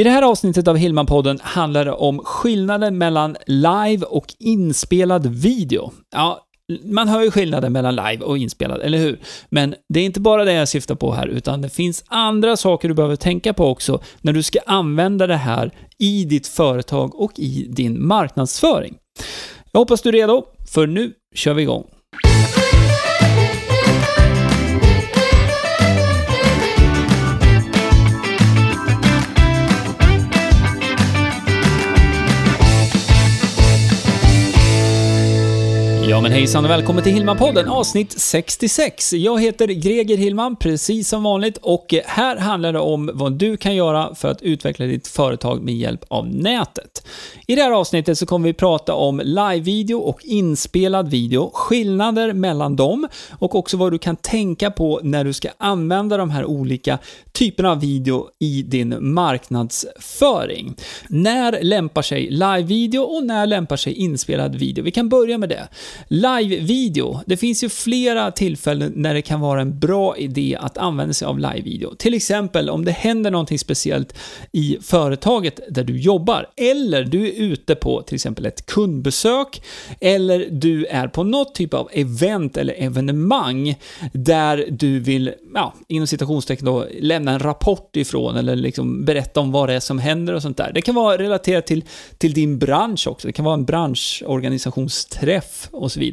I det här avsnittet av Hillman-podden handlar det om skillnaden mellan live och inspelad video. Ja, man hör ju skillnaden mellan live och inspelad, eller hur? Men det är inte bara det jag syftar på här, utan det finns andra saker du behöver tänka på också när du ska använda det här i ditt företag och i din marknadsföring. Jag hoppas du är redo, för nu kör vi igång. Men hejsan och välkommen till Hillman-podden avsnitt 66. Jag heter Greger Hillman, precis som vanligt, och här handlar det om vad du kan göra för att utveckla ditt företag med hjälp av nätet. I det här avsnittet så kommer vi prata om live-video och inspelad video, skillnader mellan dem och också vad du kan tänka på när du ska använda de här olika typerna av video i din marknadsföring. När lämpar sig live-video och när lämpar sig inspelad video? Vi kan börja med det. Live-video. Det finns ju flera tillfällen när det kan vara en bra idé att använda sig av live-video. Till exempel om det händer någonting speciellt i företaget där du jobbar, eller du är ute på till exempel ett kundbesök, eller du är på något typ av event eller evenemang där du vill, ja, inom citationstecken då, lämna en rapport ifrån eller liksom berätta om vad det är som händer och sånt där. Det kan vara relaterat till, till din bransch också. Det kan vara en branschorganisationsträff och så vidare.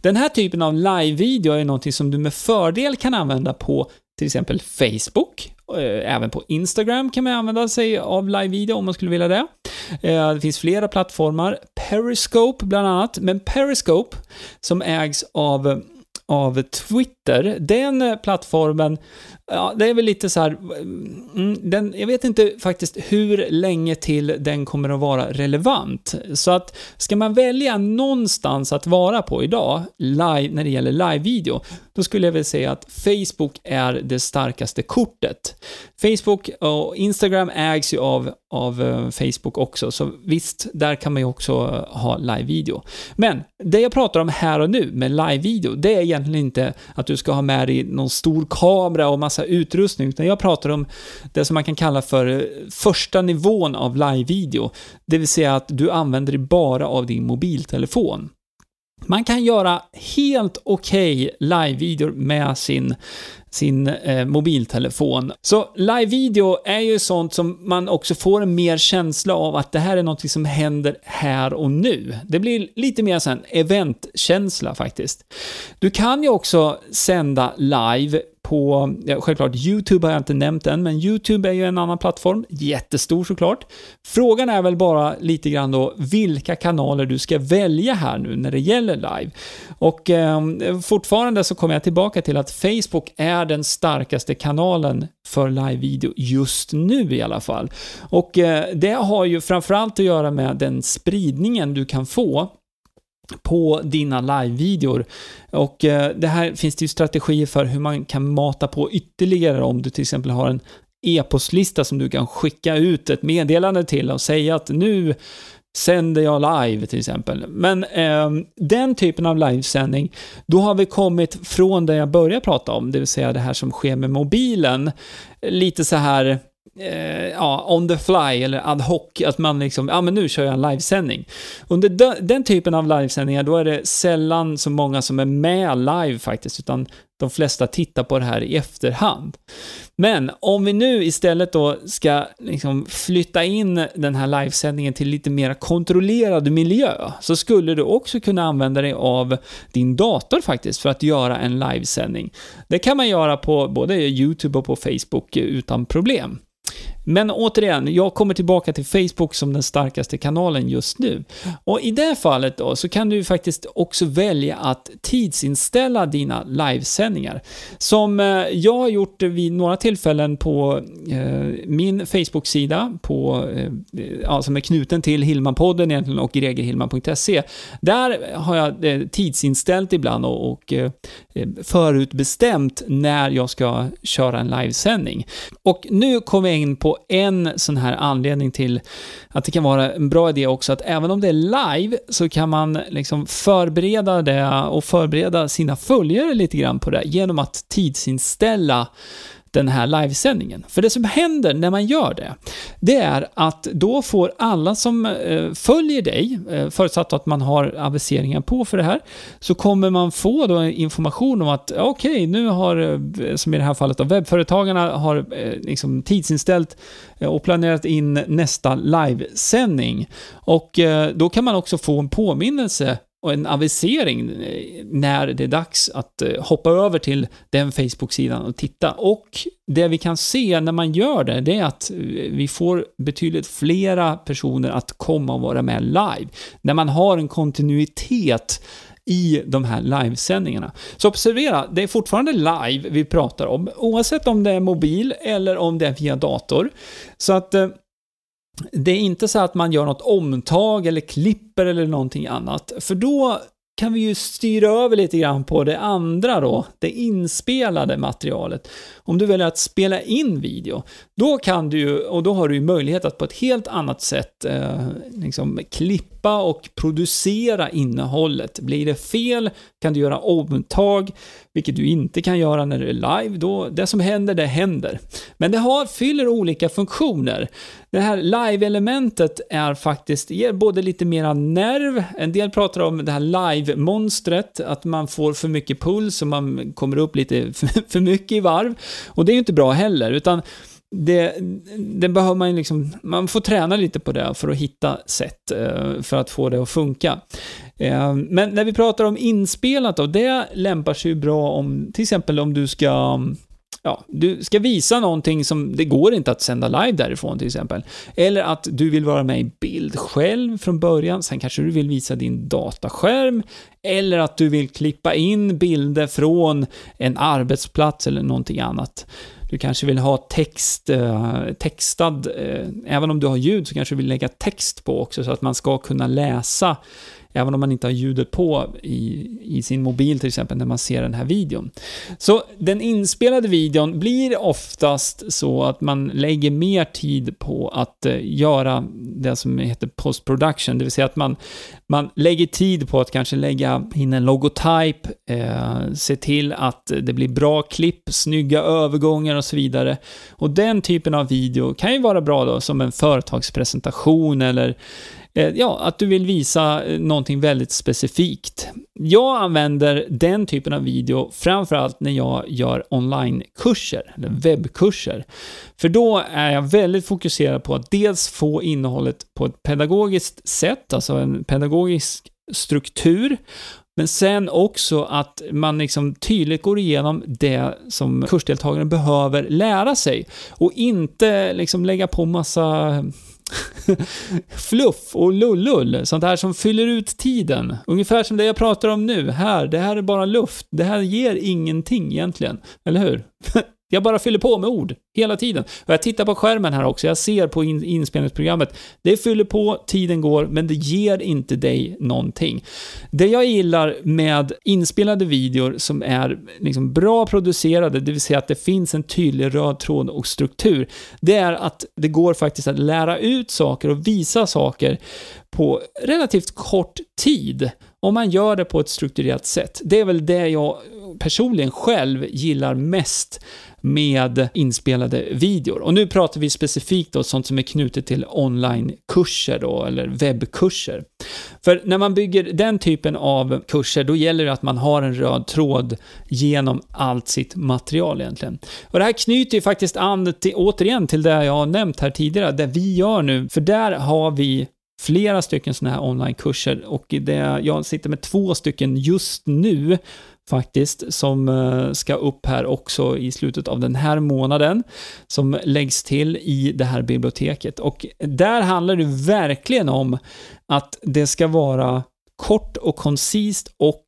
Den här typen av live-video är någonting som du med fördel kan använda på till exempel Facebook, eh, även på Instagram kan man använda sig av live-video om man skulle vilja det. Eh, det finns flera plattformar, Periscope bland annat, men Periscope som ägs av av Twitter, den plattformen Ja, det är väl lite så här, mm, den, jag vet inte faktiskt hur länge till den kommer att vara relevant. Så att ska man välja någonstans att vara på idag, live, när det gäller live-video, då skulle jag vilja säga att Facebook är det starkaste kortet. Facebook och Instagram ägs ju av, av eh, Facebook också, så visst, där kan man ju också eh, ha live-video. Men det jag pratar om här och nu med live-video, det är egentligen inte att du ska ha med dig någon stor kamera och massa utrustning, utan jag pratar om det som man kan kalla för eh, första nivån av live-video. Det vill säga att du använder dig bara av din mobiltelefon. Man kan göra helt okej okay live-videor med sin sin eh, mobiltelefon. Så live-video är ju sånt som man också får en mer känsla av att det här är något som händer här och nu. Det blir lite mer en eventkänsla faktiskt. Du kan ju också sända live på, ja, självklart YouTube har jag inte nämnt än, men YouTube är ju en annan plattform, jättestor såklart. Frågan är väl bara lite grann då vilka kanaler du ska välja här nu när det gäller live. Och eh, fortfarande så kommer jag tillbaka till att Facebook är den starkaste kanalen för live-video just nu i alla fall. Och eh, det har ju framförallt att göra med den spridningen du kan få på dina live-videor. Och eh, det här finns det ju strategier för hur man kan mata på ytterligare om du till exempel har en e-postlista som du kan skicka ut ett meddelande till och säga att nu sänder jag live till exempel. Men eh, den typen av livesändning, då har vi kommit från det jag började prata om, det vill säga det här som sker med mobilen. Lite så här eh, ja, on the fly eller ad hoc, att man liksom, ja men nu kör jag en livesändning. Under de, den typen av livesändningar, då är det sällan så många som är med live faktiskt, utan de flesta tittar på det här i efterhand. Men om vi nu istället då ska liksom flytta in den här livesändningen till lite mer kontrollerad miljö, så skulle du också kunna använda dig av din dator faktiskt för att göra en livesändning. Det kan man göra på både YouTube och på Facebook utan problem. Men återigen, jag kommer tillbaka till Facebook som den starkaste kanalen just nu. Och i det fallet då, så kan du faktiskt också välja att tidsinställa dina livesändningar. Som eh, jag har gjort vid några tillfällen på eh, min Facebook-sida, på, eh, ja, som är knuten till Hillmanpodden egentligen och gregerhillman.se. Där har jag eh, tidsinställt ibland och, och eh, eh, förutbestämt när jag ska köra en livesändning. Och nu kommer jag in på en sån här anledning till att det kan vara en bra idé också att även om det är live så kan man liksom förbereda det och förbereda sina följare lite grann på det genom att tidsinställa den här livesändningen. För det som händer när man gör det, det är att då får alla som eh, följer dig, eh, förutsatt att man har aviseringar på för det här, så kommer man få då information om att okej, okay, nu har, eh, som i det här fallet, då, webbföretagarna har liksom tidsinställt och planerat in nästa livesändning. Och då kan man också få en påminnelse och en avisering eh, när det är dags att eh, hoppa över till den Facebook-sidan och titta. Och det vi kan se när man gör det, det är att eh, vi får betydligt flera personer att komma och vara med live. När man har en kontinuitet i de här livesändningarna. Så observera, det är fortfarande live vi pratar om, oavsett om det är mobil eller om det är via dator. Så att det är inte så att man gör något omtag eller klipper eller någonting annat, för då kan vi ju styra över lite grann på det andra då, det inspelade materialet. Om du väljer att spela in video, då kan du ju, och då har du ju möjlighet att på ett helt annat sätt eh, liksom klippa och producera innehållet. Blir det fel kan du göra omtag, vilket du inte kan göra när det är live. Då, det som händer, det händer. Men det har, fyller olika funktioner. Det här live-elementet är faktiskt, ger både lite mera nerv, en del pratar om det här live-monstret, att man får för mycket puls och man kommer upp lite för mycket i varv. Och det är ju inte bra heller, utan det, det behöver man ju liksom, man får träna lite på det för att hitta sätt eh, för att få det att funka. Eh, men när vi pratar om inspelat då, det lämpar sig ju bra om, till exempel om du ska ja, du ska visa någonting som det går inte att sända live därifrån till exempel. Eller att du vill vara med i bild själv från början, sen kanske du vill visa din dataskärm. Eller att du vill klippa in bilder från en arbetsplats eller någonting annat. Du kanske vill ha text, eh, textad, eh, även om du har ljud så kanske du vill lägga text på också så att man ska kunna läsa även om man inte har ljudet på i, i sin mobil till exempel när man ser den här videon. Så den inspelade videon blir oftast så att man lägger mer tid på att eh, göra det som heter post production, det vill säga att man, man lägger tid på att kanske lägga in en logotyp, eh, se till att det blir bra klipp, snygga övergångar och så vidare. Och den typen av video kan ju vara bra då som en företagspresentation eller Eh, ja, att du vill visa eh, någonting väldigt specifikt. Jag använder den typen av video framförallt när jag gör onlinekurser, eller webbkurser. För då är jag väldigt fokuserad på att dels få innehållet på ett pedagogiskt sätt, alltså en pedagogisk struktur, men sen också att man liksom tydligt går igenom det som kursdeltagaren behöver lära sig och inte liksom lägga på massa fluff och lullull, sånt här som fyller ut tiden. Ungefär som det jag pratar om nu, här, det här är bara luft. Det här ger ingenting egentligen, eller hur? Jag bara fyller på med ord hela tiden. Och jag tittar på skärmen här också, jag ser på in inspelningsprogrammet. Det fyller på, tiden går, men det ger inte dig någonting. Det jag gillar med inspelade videor som är liksom bra producerade, det vill säga att det finns en tydlig röd tråd och struktur, det är att det går faktiskt att lära ut saker och visa saker på relativt kort tid om man gör det på ett strukturerat sätt. Det är väl det jag personligen själv gillar mest med inspelade videor. Och nu pratar vi specifikt då sånt som är knutet till onlinekurser då, eller webbkurser. För när man bygger den typen av kurser, då gäller det att man har en röd tråd genom allt sitt material egentligen. Och det här knyter ju faktiskt an till, återigen till det jag har nämnt här tidigare, det vi gör nu, för där har vi flera stycken sådana här onlinekurser och det, jag sitter med två stycken just nu faktiskt, som eh, ska upp här också i slutet av den här månaden, som läggs till i det här biblioteket. Och där handlar det verkligen om att det ska vara kort och koncist och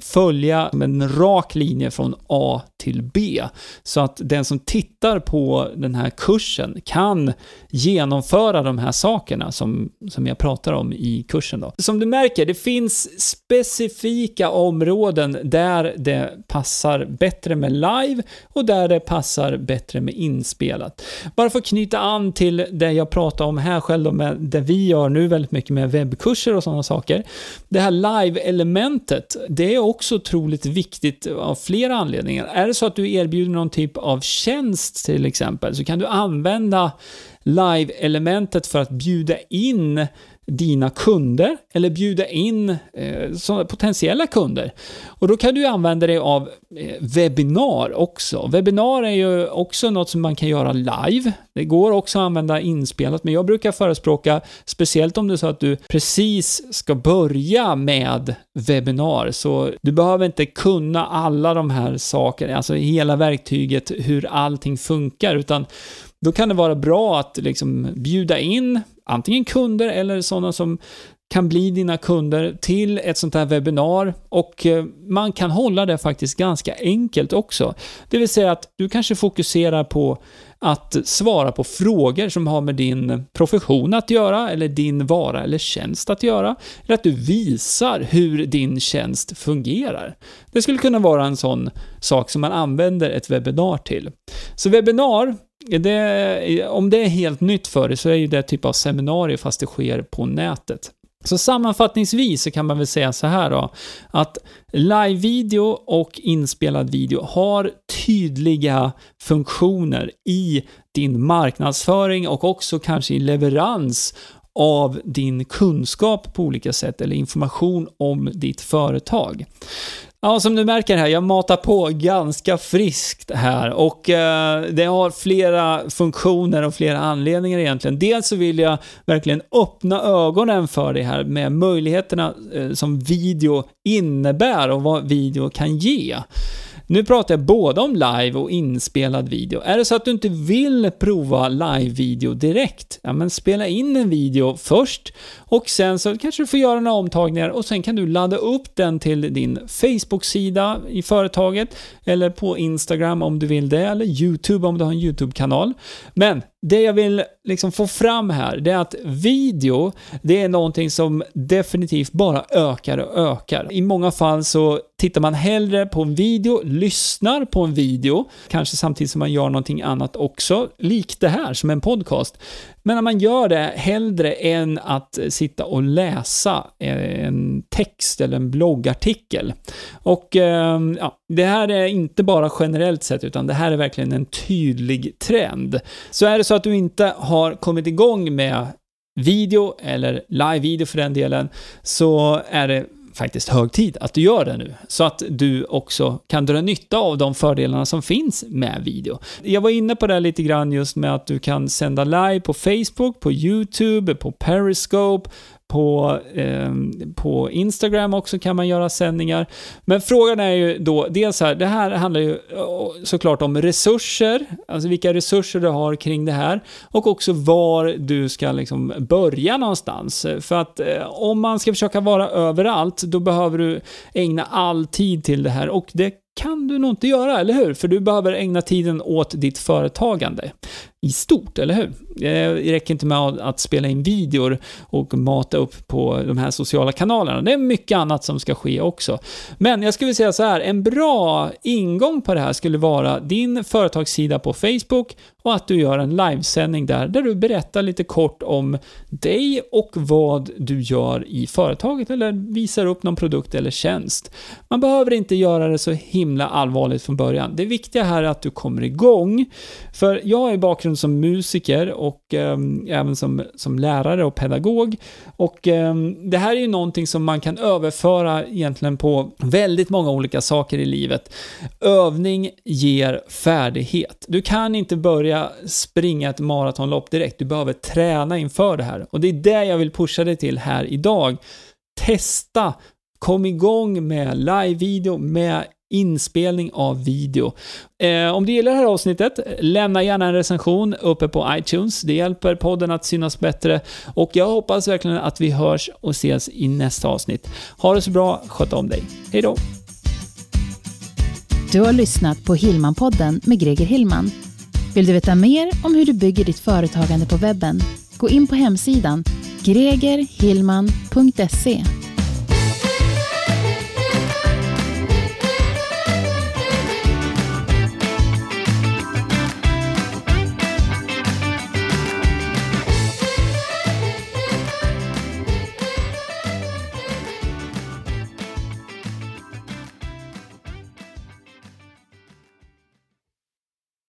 följa en rak linje från A till B. Så att den som tittar på den här kursen kan genomföra de här sakerna som, som jag pratar om i kursen. Då. Som du märker, det finns specifika områden där det passar bättre med live och där det passar bättre med inspelat. Bara för att knyta an till det jag pratar om här själv, då med det vi gör nu väldigt mycket med webbkurser och sådana saker. Det här live-elementet, det är också otroligt viktigt av flera anledningar. Är det så att du erbjuder någon typ av tjänst till exempel, så kan du använda live-elementet för att bjuda in dina kunder eller bjuda in eh, potentiella kunder. Och då kan du använda dig av eh, webbinar också. Webbinar är ju också något som man kan göra live. Det går också att använda inspelat, men jag brukar förespråka, speciellt om det är så att du precis ska börja med webbinar, så du behöver inte kunna alla de här sakerna, alltså hela verktyget, hur allting funkar, utan då kan det vara bra att liksom bjuda in antingen kunder eller sådana som kan bli dina kunder till ett sånt här webbinar och eh, man kan hålla det faktiskt ganska enkelt också. Det vill säga att du kanske fokuserar på att svara på frågor som har med din profession att göra, eller din vara eller tjänst att göra, eller att du visar hur din tjänst fungerar. Det skulle kunna vara en sån sak som man använder ett webbinar till. Så webbinar, det, om det är helt nytt för dig så är det typ av seminarium fast det sker på nätet. Så sammanfattningsvis så kan man väl säga så här då, att live-video och inspelad video har tydliga funktioner i din marknadsföring och också kanske i leverans av din kunskap på olika sätt eller information om ditt företag. Ja, som du märker här, jag matar på ganska friskt här och eh, det har flera funktioner och flera anledningar egentligen. Dels så vill jag verkligen öppna ögonen för dig här med möjligheterna eh, som video innebär och vad video kan ge. Nu pratar jag både om live och inspelad video. Är det så att du inte vill prova live-video direkt, ja men spela in en video först och sen så kanske du får göra några omtagningar och sen kan du ladda upp den till din Facebook-sida i företaget eller på Instagram om du vill det eller YouTube om du har en YouTube-kanal. Men det jag vill liksom få fram här, det är att video, det är någonting som definitivt bara ökar och ökar. I många fall så tittar man hellre på en video, lyssnar på en video, kanske samtidigt som man gör någonting annat också, likt det här som en podcast. Men när man gör det hellre än att sitta och läsa eh, en text eller en bloggartikel. Och eh, ja, det här är inte bara generellt sett, utan det här är verkligen en tydlig trend. Så är det så att du inte har kommit igång med video, eller live-video för den delen, så är det faktiskt hög tid att du gör det nu, så att du också kan dra nytta av de fördelarna som finns med video. Jag var inne på det lite grann just med att du kan sända live på Facebook, på YouTube, på Periscope, på, eh, på Instagram också kan man göra sändningar. Men frågan är ju då, dels här, det här handlar ju eh, såklart om resurser, alltså vilka resurser du har kring det här och också var du ska liksom börja någonstans. För att eh, om man ska försöka vara överallt, då behöver du ägna all tid till det här och det kan du nog inte göra, eller hur? För du behöver ägna tiden åt ditt företagande i stort, eller hur? Eh, det räcker inte med att spela in videor och mata upp på de här sociala kanalerna. Det är mycket annat som ska ske också. Men jag skulle säga så här, en bra ingång på det här skulle vara din företagssida på Facebook och att du gör en livesändning där, där du berättar lite kort om dig och vad du gör i företaget eller visar upp någon produkt eller tjänst. Man behöver inte göra det så himla allvarligt från början. Det viktiga här är att du kommer igång. För jag har ju bakgrund bakgrund som musiker och eh, även som, som lärare och pedagog. Och eh, det här är ju någonting som man kan överföra egentligen på väldigt många olika saker i livet. Övning ger färdighet. Du kan inte börja springa ett maratonlopp direkt. Du behöver träna inför det här. Och det är det jag vill pusha dig till här idag. Testa Kom igång med live-video, med inspelning av video. Eh, om du gillar det här avsnittet, lämna gärna en recension uppe på iTunes. Det hjälper podden att synas bättre och jag hoppas verkligen att vi hörs och ses i nästa avsnitt. Ha det så bra, sköt om dig. Hej då! Du har lyssnat på Hillman-podden med Greger Hillman. Vill du veta mer om hur du bygger ditt företagande på webben? Gå in på hemsidan gregerhillman.se